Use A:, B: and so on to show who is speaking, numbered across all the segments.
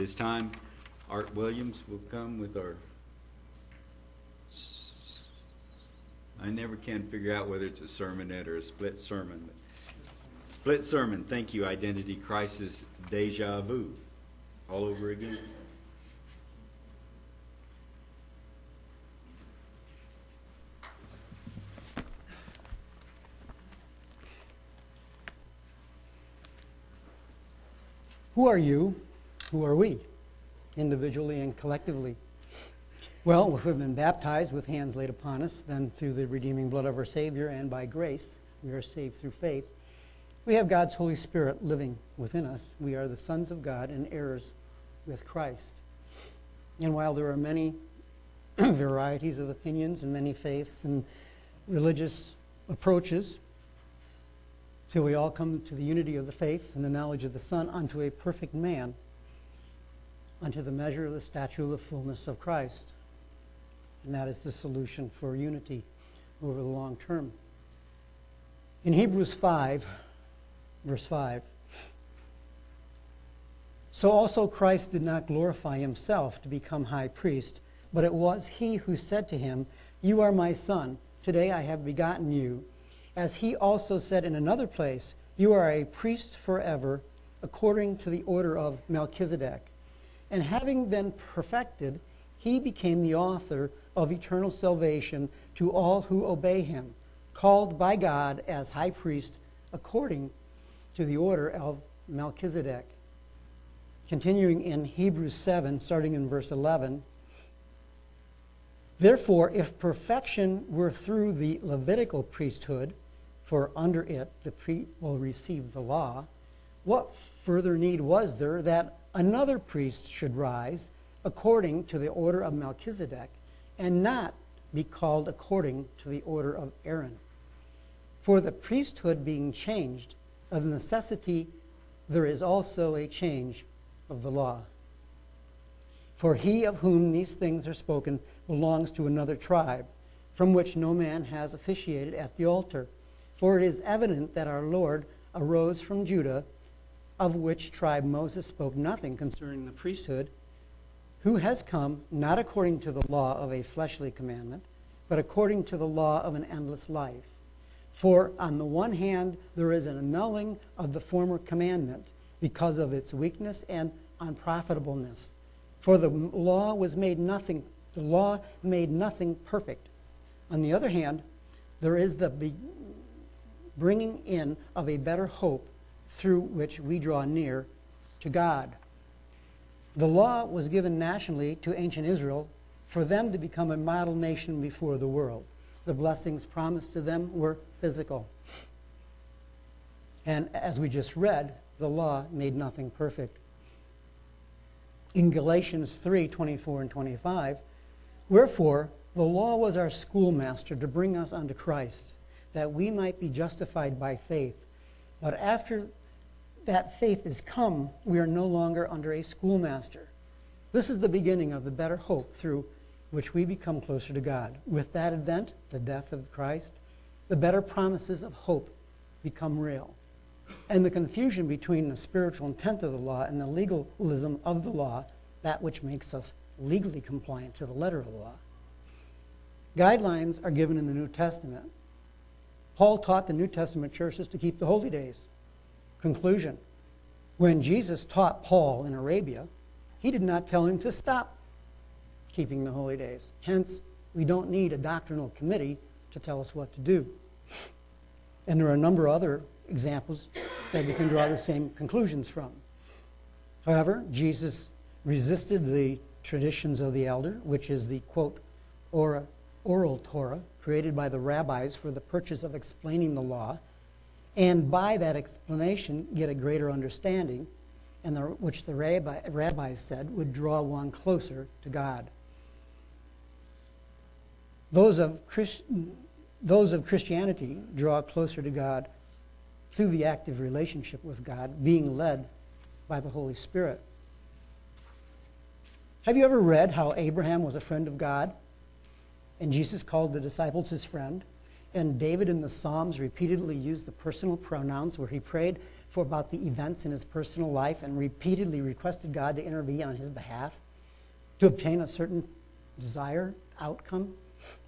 A: This time, Art Williams will come with our, I never can figure out whether it's a sermonette or a split sermon. but- Split sermon, thank you, Identity Crisis Deja Vu, all over again.
B: Who are you? Who are we? Individually and collectively. Well, if we've been baptized with hands laid upon us, then through the redeeming blood of our Savior and by grace, we are saved through faith. We have God's Holy Spirit living within us. We are the sons of God and heirs with Christ. And while there are many varieties of opinions and many faiths and religious approaches, till we all come to the unity of the faith and the knowledge of the Son, unto a perfect man, unto the measure of the stature of the fullness of Christ. And that is the solution for unity over the long term. In Hebrews 5, verse 5, so also Christ did not glorify himself to become high priest, but it was he who said to him, You are my son, today I have begotten you. As he also said in another place, You are a priest forever, according to the order of Melchizedek. And having been perfected, he became the author of eternal salvation to all who obey him, called by God as high priest according to the order of Melchizedek. Continuing in Hebrews 7, starting in verse 11. Therefore, if perfection were through the Levitical priesthood, for under it the people received the law, what further need was there that another priest should rise according to the order of Melchizedek, and not be called according to the order of Aaron? For the priesthood being changed, of necessity there is also a change of the law. For he of whom these things are spoken belongs to another tribe, from which no man has officiated at the altar. For it is evident that our Lord arose from Judah, of which tribe Moses spoke nothing concerning the priesthood, who has come not according to the law of a fleshly commandment, but according to the law of an endless life. For on the one hand, there is an annulling of the former commandment because of its weakness and unprofitableness. For the law was made nothing, the law made nothing perfect. On the other hand, there is the bringing in of a better hope through which we draw near to God. The law was given nationally to ancient Israel for them to become a model nation before the world. The blessings promised to them were physical. And as we just read, the law made nothing perfect. In Galatians 3 24 and 25, wherefore the law was our schoolmaster to bring us unto Christ, that we might be justified by faith. But after that faith is come, we are no longer under a schoolmaster. This is the beginning of the better hope through which we become closer to God. With that event, the death of Christ, the better promises of hope become real. And the confusion between the spiritual intent of the law and the legalism of the law, that which makes us legally compliant to the letter of the law. Guidelines are given in the New Testament. Paul taught the New Testament churches to keep the holy days. Conclusion When Jesus taught Paul in Arabia, he did not tell him to stop keeping the holy days. Hence, we don't need a doctrinal committee to tell us what to do. And there are a number of other examples that we can draw the same conclusions from. However, Jesus resisted the traditions of the elder, which is the quote, oral Torah, created by the rabbis for the purpose of explaining the law, and by that explanation get a greater understanding, and the, which the rabbi, rabbis said would draw one closer to God. Those of, Christ, those of Christianity draw closer to God through the active relationship with God, being led by the Holy Spirit. Have you ever read how Abraham was a friend of God? And Jesus called the disciples his friend. And David in the Psalms repeatedly used the personal pronouns where he prayed for about the events in his personal life and repeatedly requested God to intervene on his behalf to obtain a certain desired outcome.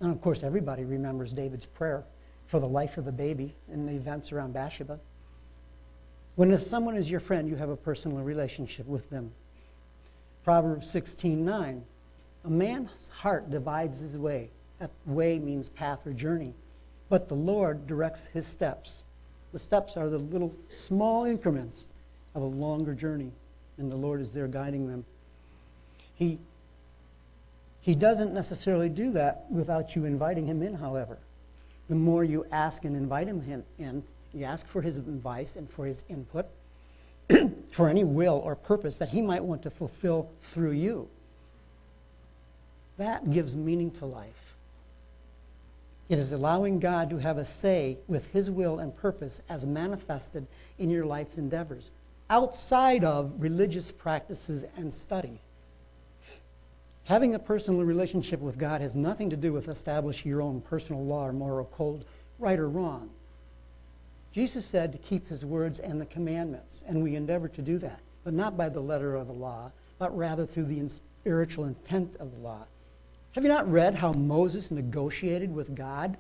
B: And of course, everybody remembers David's prayer for the life of the baby and the events around Bathsheba. When someone is your friend, you have a personal relationship with them. Proverbs 16:9. A man's heart divides his way. That way means path or journey. But the Lord directs his steps. The steps are the little small increments of a longer journey, and the Lord is there guiding them. He, he doesn't necessarily do that without you inviting him in, however. The more you ask and invite him in, you ask for his advice and for his input, for any will or purpose that he might want to fulfill through you. That gives meaning to life. It is allowing God to have a say with his will and purpose as manifested in your life's endeavors, outside of religious practices and study. Having a personal relationship with God has nothing to do with establishing your own personal law or moral code, right or wrong. Jesus said to keep his words and the commandments, and we endeavor to do that, but not by the letter of the law, but rather through the spiritual intent of the law. Have you not read how Moses negotiated with God?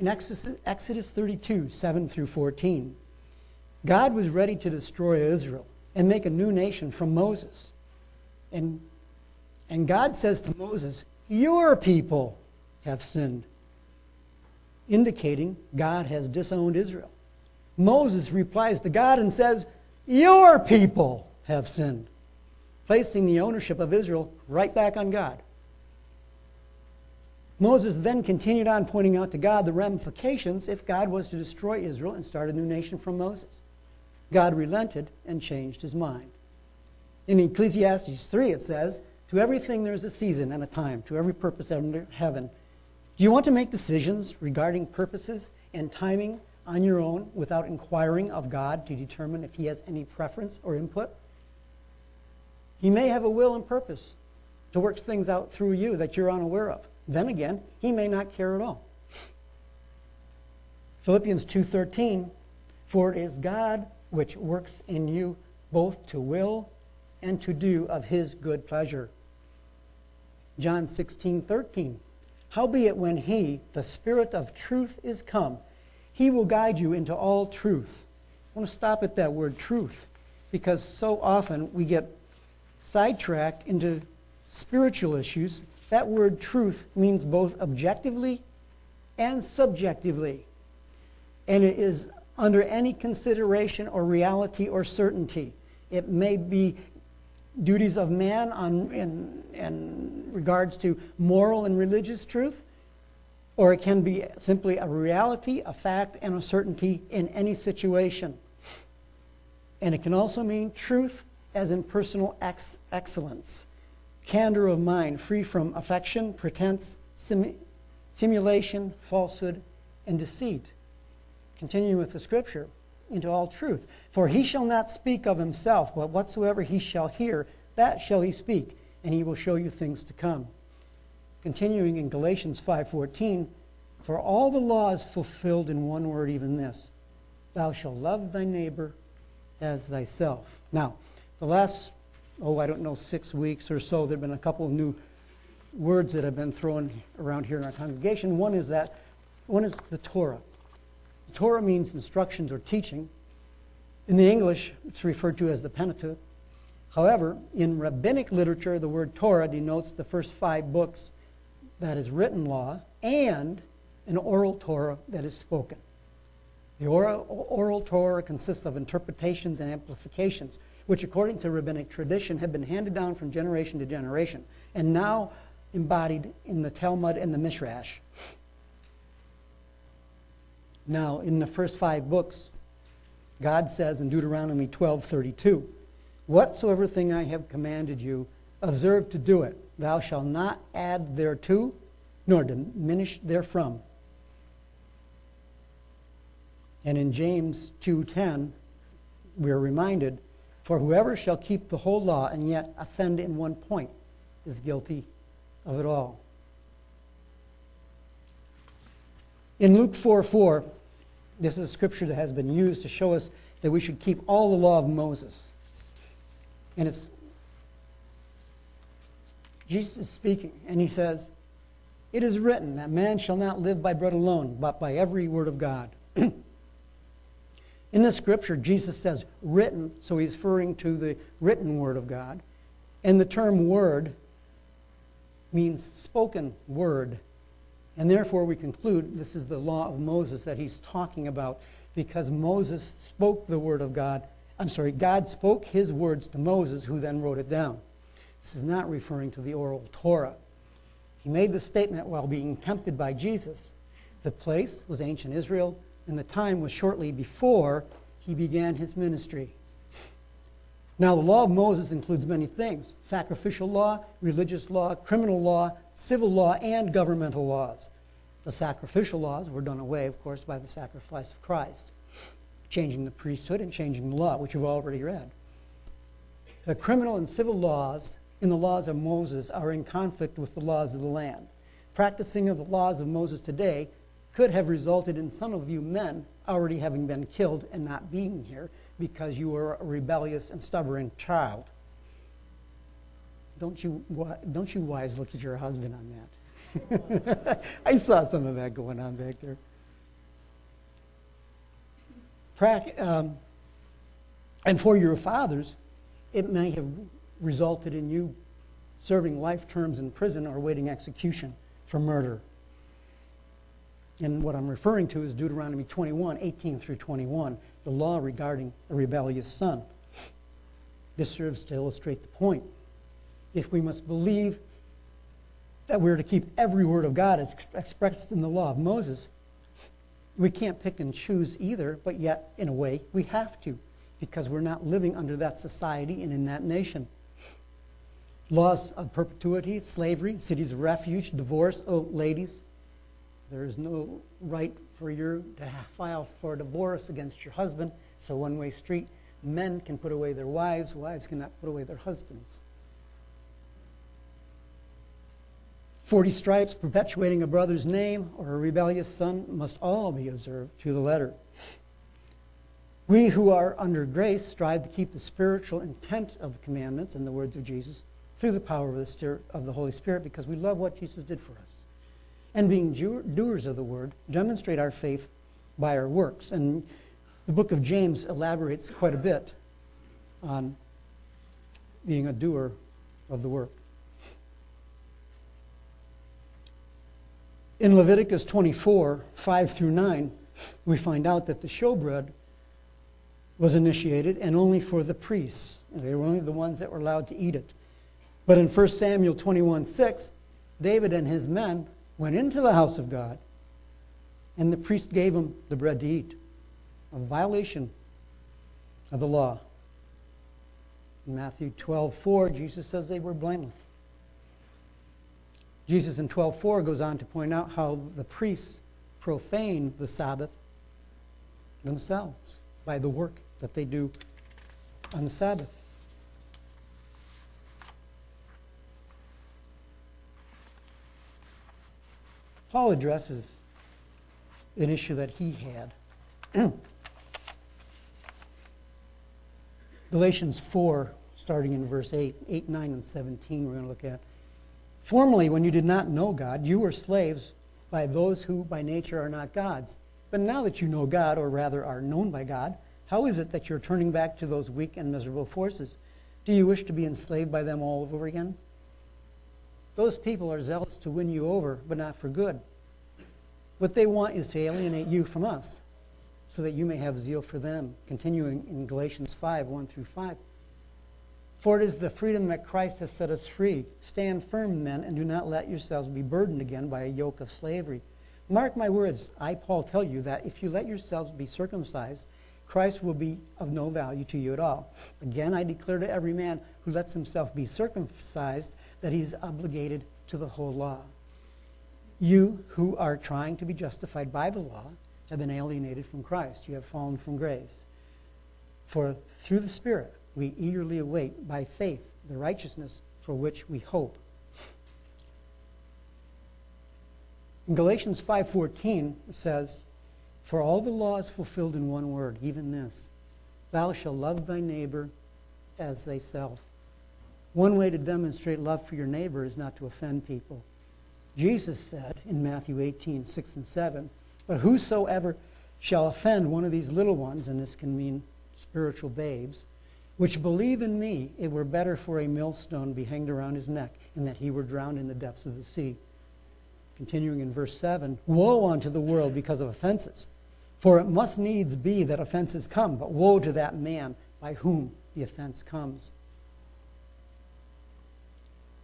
B: In Exodus 32, 7 through 14, God was ready to destroy Israel and make a new nation from Moses. And, and God says to Moses, Your people have sinned, indicating God has disowned Israel. Moses replies to God and says, Your people have sinned, placing the ownership of Israel right back on God. Moses then continued on pointing out to God the ramifications if God was to destroy Israel and start a new nation from Moses. God relented and changed his mind. In Ecclesiastes 3, it says, To everything there is a season and a time, to every purpose under heaven. Do you want to make decisions regarding purposes and timing on your own without inquiring of God to determine if he has any preference or input? He may have a will and purpose to work things out through you that you're unaware of. Then again, he may not care at all. Philippians 2:13 For it is God which works in you both to will and to do of his good pleasure. John 16:13 Howbeit when he the spirit of truth is come he will guide you into all truth. I want to stop at that word truth because so often we get sidetracked into spiritual issues that word truth means both objectively and subjectively. And it is under any consideration or reality or certainty. It may be duties of man on, in, in regards to moral and religious truth, or it can be simply a reality, a fact, and a certainty in any situation. And it can also mean truth as in personal ex- excellence candor of mind, free from affection, pretense, sim- simulation, falsehood, and deceit. Continuing with the scripture, into all truth. For he shall not speak of himself, but whatsoever he shall hear, that shall he speak, and he will show you things to come. Continuing in Galatians 5:14, for all the law is fulfilled in one word, even this: Thou shalt love thy neighbor as thyself. Now, the last oh, I don't know, six weeks or so, there have been a couple of new words that have been thrown around here in our congregation. One is that, one is the Torah. The Torah means instructions or teaching. In the English, it's referred to as the Pentateuch. However, in rabbinic literature, the word Torah denotes the first five books that is written law and an oral Torah that is spoken. The oral, oral Torah consists of interpretations and amplifications which according to rabbinic tradition have been handed down from generation to generation and now embodied in the Talmud and the Midrash. Now, in the first five books, God says in Deuteronomy 12:32, "Whatsoever thing I have commanded you, observe to do it. Thou shalt not add thereto, nor diminish therefrom." And in James 2:10, we are reminded for whoever shall keep the whole law and yet offend in one point is guilty of it all. In Luke 4 4, this is a scripture that has been used to show us that we should keep all the law of Moses. And it's Jesus is speaking, and he says, It is written that man shall not live by bread alone, but by every word of God. In the scripture, Jesus says written, so he's referring to the written word of God. And the term word means spoken word. And therefore, we conclude this is the law of Moses that he's talking about because Moses spoke the word of God. I'm sorry, God spoke his words to Moses, who then wrote it down. This is not referring to the oral Torah. He made the statement while being tempted by Jesus. The place was ancient Israel, and the time was shortly before he began his ministry. Now, the law of Moses includes many things sacrificial law, religious law, criminal law, civil law, and governmental laws. The sacrificial laws were done away, of course, by the sacrifice of Christ, changing the priesthood and changing the law, which you've already read. The criminal and civil laws in the laws of Moses are in conflict with the laws of the land. Practicing of the laws of Moses today could have resulted in some of you men already having been killed and not being here because you were a rebellious and stubborn child. Don't you, don't you wives look at your husband on that? I saw some of that going on back there. Um, and for your fathers, it may have resulted in you serving life terms in prison or waiting execution for murder. And what I'm referring to is Deuteronomy 21, 18 through 21, the law regarding a rebellious son. This serves to illustrate the point. If we must believe that we're to keep every word of God as expressed in the law of Moses, we can't pick and choose either, but yet, in a way, we have to, because we're not living under that society and in that nation. Laws of perpetuity, slavery, cities of refuge, divorce. Oh, ladies, there is no right for you to file for divorce against your husband. It's a one way street. Men can put away their wives, wives cannot put away their husbands. 40 stripes perpetuating a brother's name or a rebellious son must all be observed to the letter. We who are under grace strive to keep the spiritual intent of the commandments and the words of Jesus through the power of the, Spirit, of the Holy Spirit because we love what Jesus did for us and being doers of the word, demonstrate our faith by our works. And the book of James elaborates quite a bit on being a doer of the work. In Leviticus 24, 5 through 9, we find out that the showbread was initiated and only for the priests. They were only the ones that were allowed to eat it. But in 1 Samuel 21, 6, David and his men went into the house of God, and the priest gave him the bread to eat, a violation of the law. In Matthew 12 4, Jesus says they were blameless. Jesus in 12 4 goes on to point out how the priests profane the Sabbath themselves by the work that they do on the Sabbath. Paul addresses an issue that he had. Galatians 4, starting in verse 8, 8, 9, and 17, we're going to look at. Formerly, when you did not know God, you were slaves by those who by nature are not gods. But now that you know God, or rather are known by God, how is it that you're turning back to those weak and miserable forces? Do you wish to be enslaved by them all over again? Those people are zealous to win you over, but not for good. What they want is to alienate you from us, so that you may have zeal for them. Continuing in Galatians 5 1 through 5. For it is the freedom that Christ has set us free. Stand firm then, and do not let yourselves be burdened again by a yoke of slavery. Mark my words, I, Paul, tell you that if you let yourselves be circumcised, Christ will be of no value to you at all. Again, I declare to every man who lets himself be circumcised that he is obligated to the whole law. You who are trying to be justified by the law have been alienated from Christ. You have fallen from grace. For through the Spirit we eagerly await by faith the righteousness for which we hope. In Galatians 5:14 it says, "For all the law is fulfilled in one word, even this: Thou shalt love thy neighbor as thyself. One way to demonstrate love for your neighbor is not to offend people. Jesus said in Matthew 18, 6 and 7, But whosoever shall offend one of these little ones, and this can mean spiritual babes, which believe in me, it were better for a millstone be hanged around his neck, and that he were drowned in the depths of the sea. Continuing in verse 7 Woe unto the world because of offenses! For it must needs be that offenses come, but woe to that man by whom the offense comes.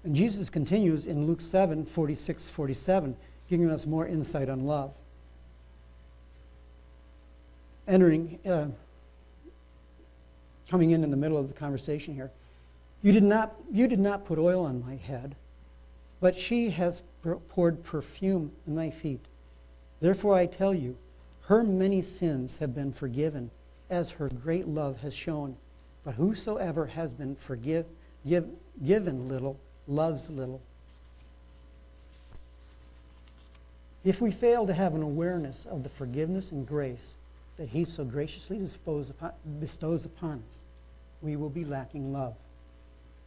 B: And Jesus continues in Luke 7 46 47, giving us more insight on love. Entering, uh, coming in in the middle of the conversation here, you did, not, you did not put oil on my head, but she has poured perfume on my feet. Therefore I tell you, her many sins have been forgiven, as her great love has shown. But whosoever has been forgive, give, given little loves little. If we fail to have an awareness of the forgiveness and grace that He so graciously bestows upon us, we will be lacking love.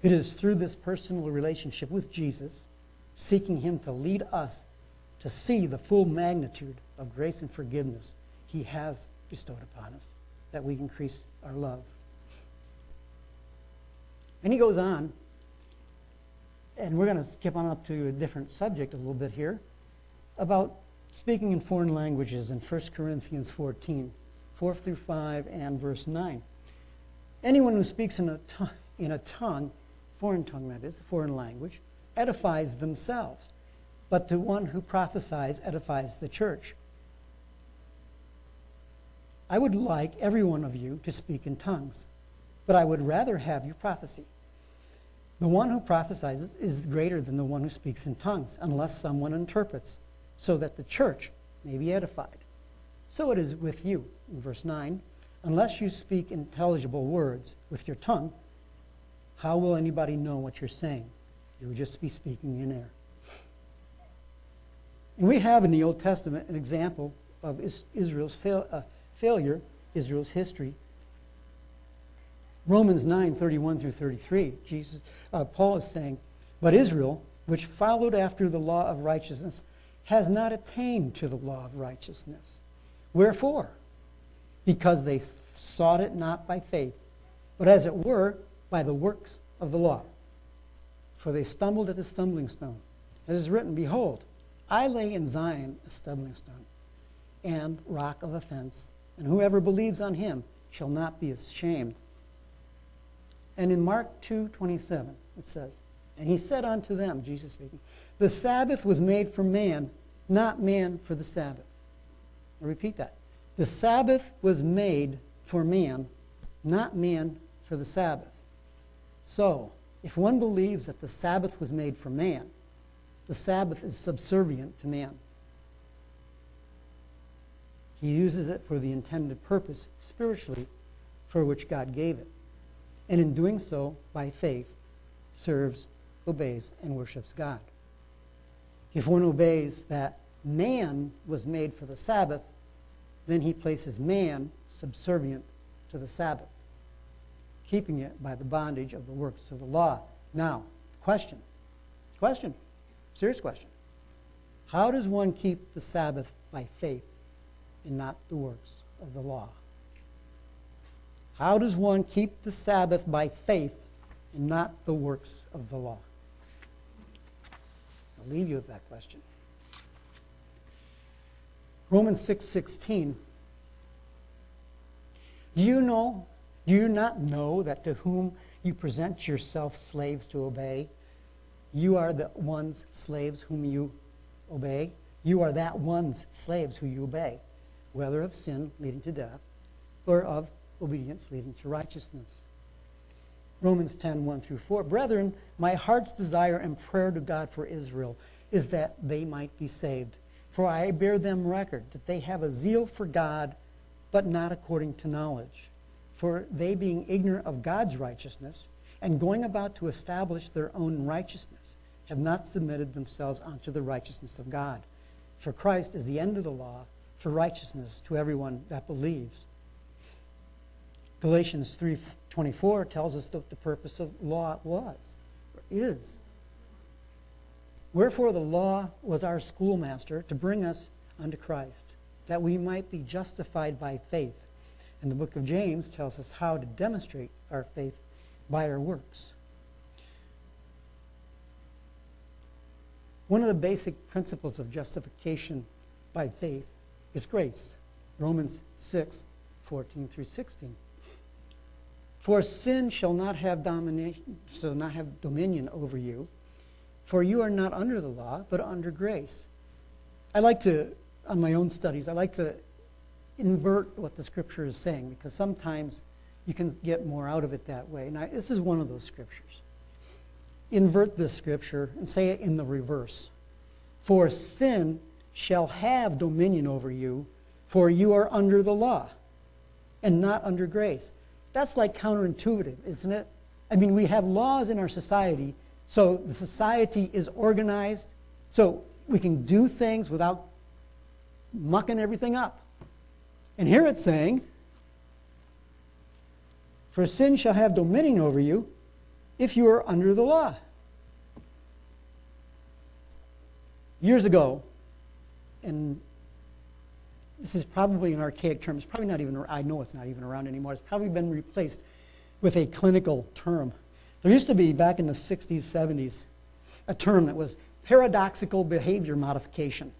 B: It is through this personal relationship with Jesus, seeking Him to lead us to see the full magnitude of grace and forgiveness He has bestowed upon us, that we increase our love. And he goes on and we're going to skip on up to a different subject a little bit here about speaking in foreign languages in 1 Corinthians 14, 4 through 5, and verse 9. Anyone who speaks in a, tongue, in a tongue, foreign tongue that is, a foreign language, edifies themselves, but to one who prophesies edifies the church. I would like every one of you to speak in tongues, but I would rather have you prophecy. The one who prophesies is greater than the one who speaks in tongues, unless someone interprets, so that the church may be edified. So it is with you, in verse 9. Unless you speak intelligible words with your tongue, how will anybody know what you're saying? You would just be speaking in air. And we have in the Old Testament an example of Israel's fail, uh, failure, Israel's history, Romans 9, 31 through 33, Jesus, uh, Paul is saying, But Israel, which followed after the law of righteousness, has not attained to the law of righteousness. Wherefore? Because they sought it not by faith, but as it were, by the works of the law. For they stumbled at the stumbling stone. It is written, Behold, I lay in Zion a stumbling stone and rock of offense, and whoever believes on him shall not be ashamed. And in Mark 2:27 it says, "And he said unto them, Jesus speaking, the Sabbath was made for man, not man for the Sabbath." I repeat that. The Sabbath was made for man, not man for the Sabbath. So, if one believes that the Sabbath was made for man, the Sabbath is subservient to man. He uses it for the intended purpose spiritually for which God gave it and in doing so, by faith, serves, obeys, and worships God. If one obeys that man was made for the Sabbath, then he places man subservient to the Sabbath, keeping it by the bondage of the works of the law. Now, question. Question. Serious question. How does one keep the Sabbath by faith and not the works of the law? How does one keep the Sabbath by faith and not the works of the law? I'll leave you with that question. Romans 6:16 Do you know do you not know that to whom you present yourself slaves to obey you are the ones slaves whom you obey you are that one's slaves who you obey whether of sin leading to death or of obedience leading to righteousness. Romans 10 1 through 4. Brethren, my heart's desire and prayer to God for Israel is that they might be saved. For I bear them record that they have a zeal for God, but not according to knowledge. For they, being ignorant of God's righteousness, and going about to establish their own righteousness, have not submitted themselves unto the righteousness of God. For Christ is the end of the law for righteousness to everyone that believes. Galatians 3:24 tells us what the purpose of law was, or is. Wherefore the law was our schoolmaster to bring us unto Christ, that we might be justified by faith. And the book of James tells us how to demonstrate our faith by our works. One of the basic principles of justification by faith is grace. Romans 6, 14 through 16. For sin shall not have domination, shall not have dominion over you, for you are not under the law, but under grace. I like to, on my own studies, I like to invert what the scripture is saying because sometimes you can get more out of it that way. Now, this is one of those scriptures. Invert this scripture and say it in the reverse. For sin shall have dominion over you, for you are under the law and not under grace. That's like counterintuitive, isn't it? I mean, we have laws in our society, so the society is organized, so we can do things without mucking everything up. And here it's saying, For sin shall have dominion over you if you are under the law. Years ago, and this is probably an archaic term. It's probably not even, I know it's not even around anymore. It's probably been replaced with a clinical term. There used to be, back in the 60s, 70s, a term that was paradoxical behavior modification.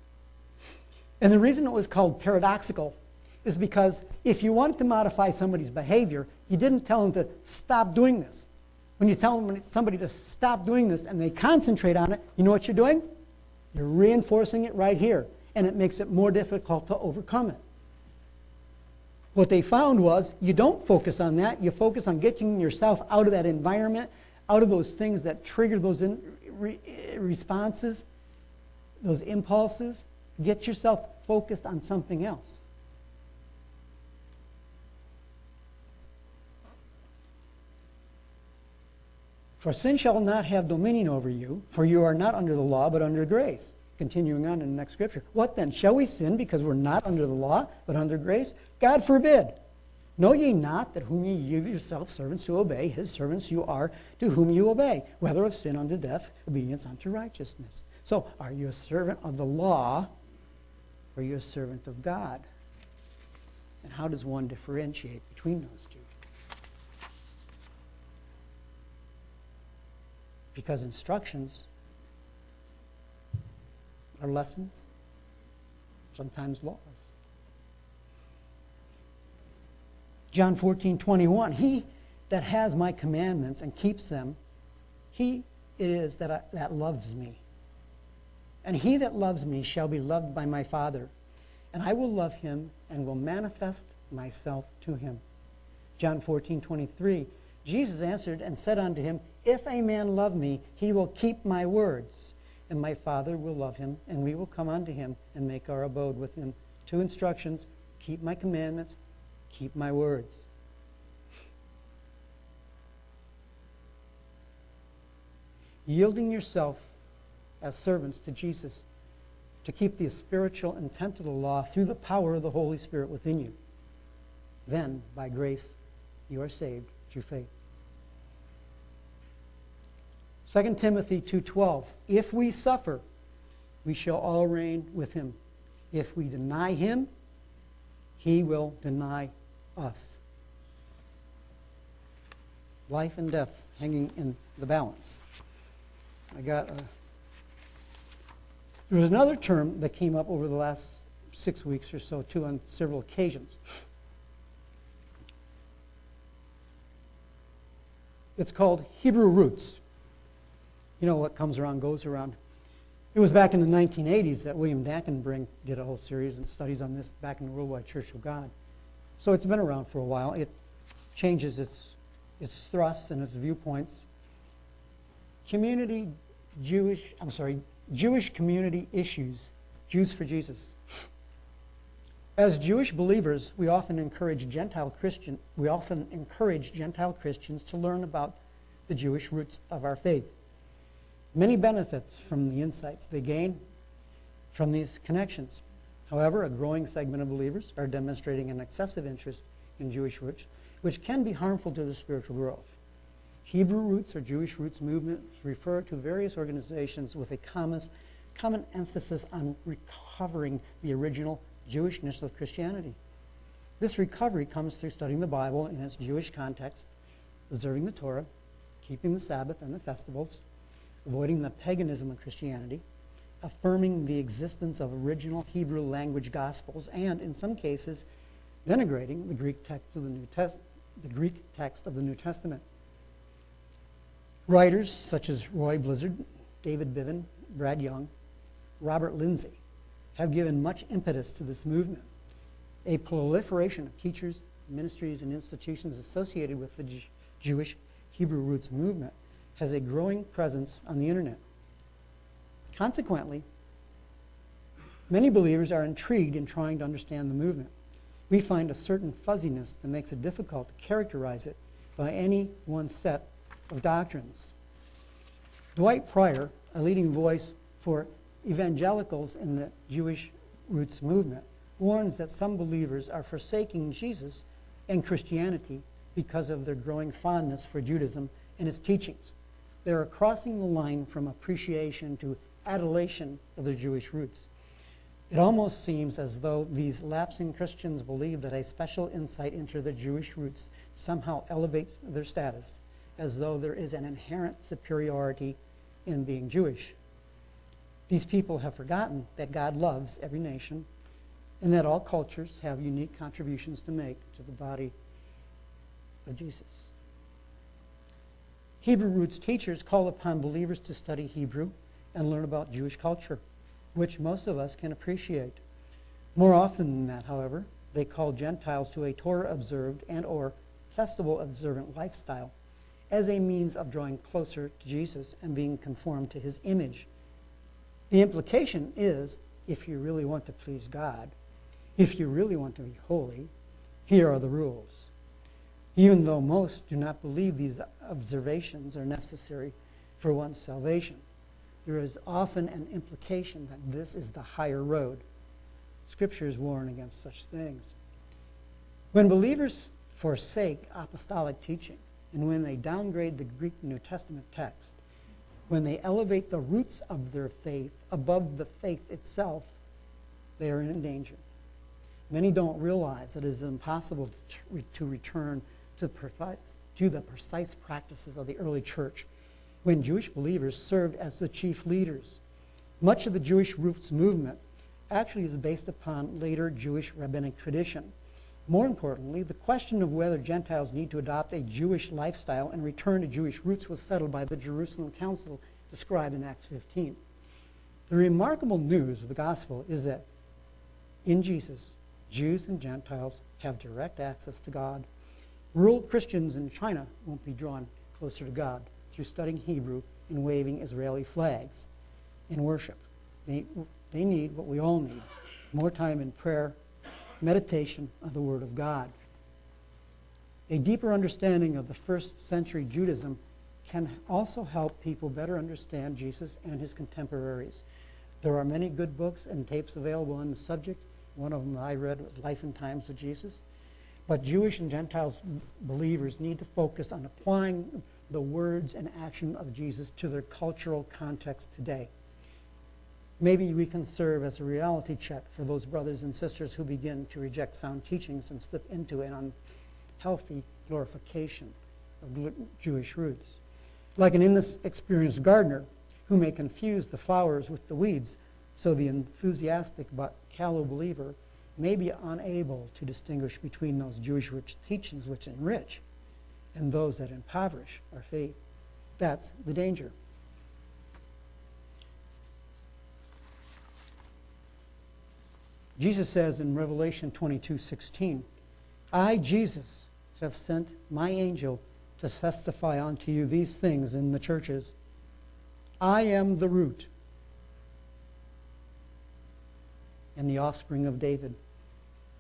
B: And the reason it was called paradoxical is because if you wanted to modify somebody's behavior, you didn't tell them to stop doing this. When you tell somebody to stop doing this and they concentrate on it, you know what you're doing? You're reinforcing it right here and it makes it more difficult to overcome it. What they found was you don't focus on that, you focus on getting yourself out of that environment, out of those things that trigger those in, re, responses, those impulses. Get yourself focused on something else. For sin shall not have dominion over you, for you are not under the law, but under grace. Continuing on in the next scripture. What then? Shall we sin because we're not under the law, but under grace? God forbid. Know ye not that whom ye yield yourselves servants to obey, his servants you are to whom you obey, whether of sin unto death, obedience unto righteousness. So, are you a servant of the law, or are you a servant of God? And how does one differentiate between those two? Because instructions are lessons, sometimes laws. John 14, 21. He that has my commandments and keeps them, he it is that, I, that loves me. And he that loves me shall be loved by my Father, and I will love him and will manifest myself to him. John 14, 23. Jesus answered and said unto him, If a man love me, he will keep my words and my Father will love him, and we will come unto him and make our abode with him. Two instructions keep my commandments, keep my words. Yielding yourself as servants to Jesus to keep the spiritual intent of the law through the power of the Holy Spirit within you. Then, by grace, you are saved through faith. 2 Timothy 2:12 If we suffer we shall all reign with him. If we deny him he will deny us. Life and death hanging in the balance. I got a, there was another term that came up over the last 6 weeks or so too on several occasions. It's called Hebrew roots you know, what comes around goes around. It was back in the 1980s that William Dankenbring did a whole series and studies on this back in the Worldwide Church of God. So it's been around for a while. It changes its, its thrusts and its viewpoints. Community Jewish, I'm sorry, Jewish community issues, Jews for Jesus. As Jewish believers, we often encourage Gentile Christian, we often encourage Gentile Christians to learn about the Jewish roots of our faith many benefits from the insights they gain from these connections. However, a growing segment of believers are demonstrating an excessive interest in Jewish roots, which can be harmful to the spiritual growth. Hebrew roots or Jewish roots movements refer to various organizations with a common, common emphasis on recovering the original Jewishness of Christianity. This recovery comes through studying the Bible in its Jewish context, observing the Torah, keeping the Sabbath and the festivals, avoiding the paganism of Christianity, affirming the existence of original Hebrew language gospels, and in some cases, denigrating the Greek text of the New Test- the Greek text of the New Testament. Writers such as Roy Blizzard, David Bivin, Brad Young, Robert Lindsey have given much impetus to this movement. A proliferation of teachers, ministries, and institutions associated with the Jewish Hebrew roots movement has a growing presence on the internet. Consequently, many believers are intrigued in trying to understand the movement. We find a certain fuzziness that makes it difficult to characterize it by any one set of doctrines. Dwight Pryor, a leading voice for evangelicals in the Jewish roots movement, warns that some believers are forsaking Jesus and Christianity because of their growing fondness for Judaism and its teachings. They are crossing the line from appreciation to adulation of their Jewish roots. It almost seems as though these lapsing Christians believe that a special insight into their Jewish roots somehow elevates their status, as though there is an inherent superiority in being Jewish. These people have forgotten that God loves every nation and that all cultures have unique contributions to make to the body of Jesus. Hebrew roots teachers call upon believers to study Hebrew and learn about Jewish culture, which most of us can appreciate. More often than that, however, they call Gentiles to a Torah observed and or festival observant lifestyle as a means of drawing closer to Jesus and being conformed to his image. The implication is if you really want to please God, if you really want to be holy, here are the rules. Even though most do not believe these observations are necessary for one's salvation, there is often an implication that this is the higher road. Scriptures warn against such things. When believers forsake apostolic teaching, and when they downgrade the Greek New Testament text, when they elevate the roots of their faith above the faith itself, they are in danger. Many don't realize that it is impossible to, to return to, precise, to the precise practices of the early church when Jewish believers served as the chief leaders. Much of the Jewish roots movement actually is based upon later Jewish rabbinic tradition. More importantly, the question of whether Gentiles need to adopt a Jewish lifestyle and return to Jewish roots was settled by the Jerusalem Council described in Acts 15. The remarkable news of the gospel is that in Jesus, Jews and Gentiles have direct access to God. Rural Christians in China won't be drawn closer to God through studying Hebrew and waving Israeli flags in worship. They, they need what we all need more time in prayer, meditation of the Word of God. A deeper understanding of the first century Judaism can also help people better understand Jesus and his contemporaries. There are many good books and tapes available on the subject. One of them I read was Life and Times of Jesus. But Jewish and Gentile believers need to focus on applying the words and action of Jesus to their cultural context today. Maybe we can serve as a reality check for those brothers and sisters who begin to reject sound teachings and slip into an unhealthy glorification of Jewish roots. Like an inexperienced gardener who may confuse the flowers with the weeds, so the enthusiastic but callow believer may be unable to distinguish between those Jewish rich teachings which enrich and those that impoverish our faith. That's the danger. Jesus says in Revelation 22 16, I, Jesus, have sent my angel to testify unto you these things in the churches. I am the root and the offspring of David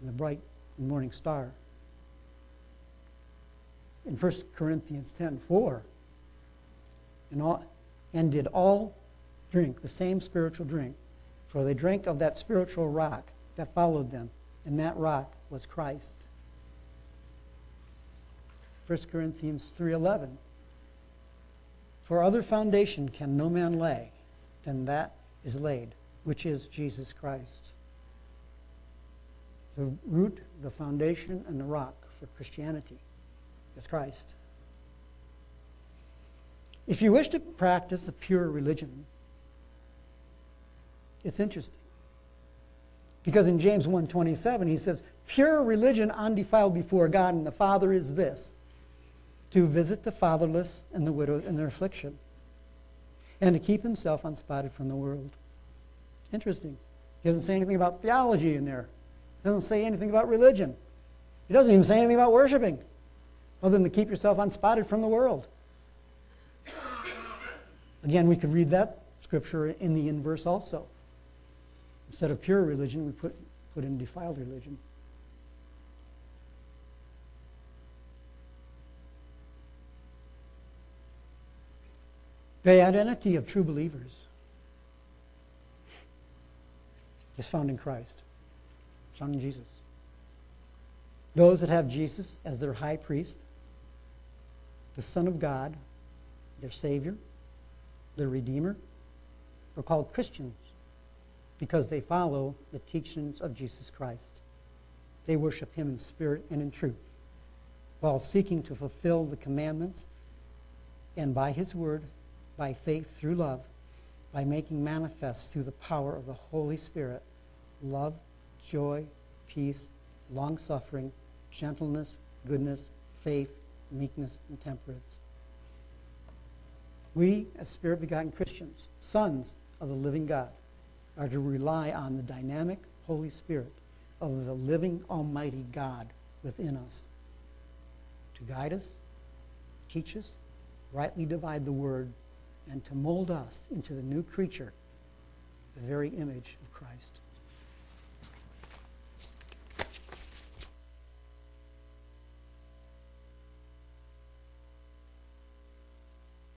B: and the bright morning star. In 1 Corinthians 10 4, and, all, and did all drink the same spiritual drink, for they drank of that spiritual rock that followed them, and that rock was Christ. 1 Corinthians 3:11. For other foundation can no man lay than that is laid, which is Jesus Christ. The root, the foundation, and the rock for Christianity is Christ. If you wish to practice a pure religion, it's interesting. Because in James 1:27 he says, "Pure religion undefiled before God and the Father is this: to visit the fatherless and the widow in their affliction, and to keep himself unspotted from the world." Interesting. He doesn't say anything about theology in there. He doesn't say anything about religion. He doesn't even say anything about worshiping, other than to keep yourself unspotted from the world. Again, we could read that scripture in the inverse also. Instead of pure religion, we put, put in defiled religion. The identity of true believers is found in Christ, in Jesus. Those that have Jesus as their high priest, the Son of God, their Savior, their Redeemer, are called Christians because they follow the teachings of Jesus Christ. They worship Him in spirit and in truth while seeking to fulfill the commandments and by His Word, by faith through love, by making manifest through the power of the Holy Spirit love, joy, peace, long suffering, gentleness, goodness, faith, meekness, and temperance. We, as Spirit begotten Christians, sons of the living God, are to rely on the dynamic Holy Spirit of the living Almighty God within us to guide us, teach us, rightly divide the word, and to mold us into the new creature, the very image of Christ.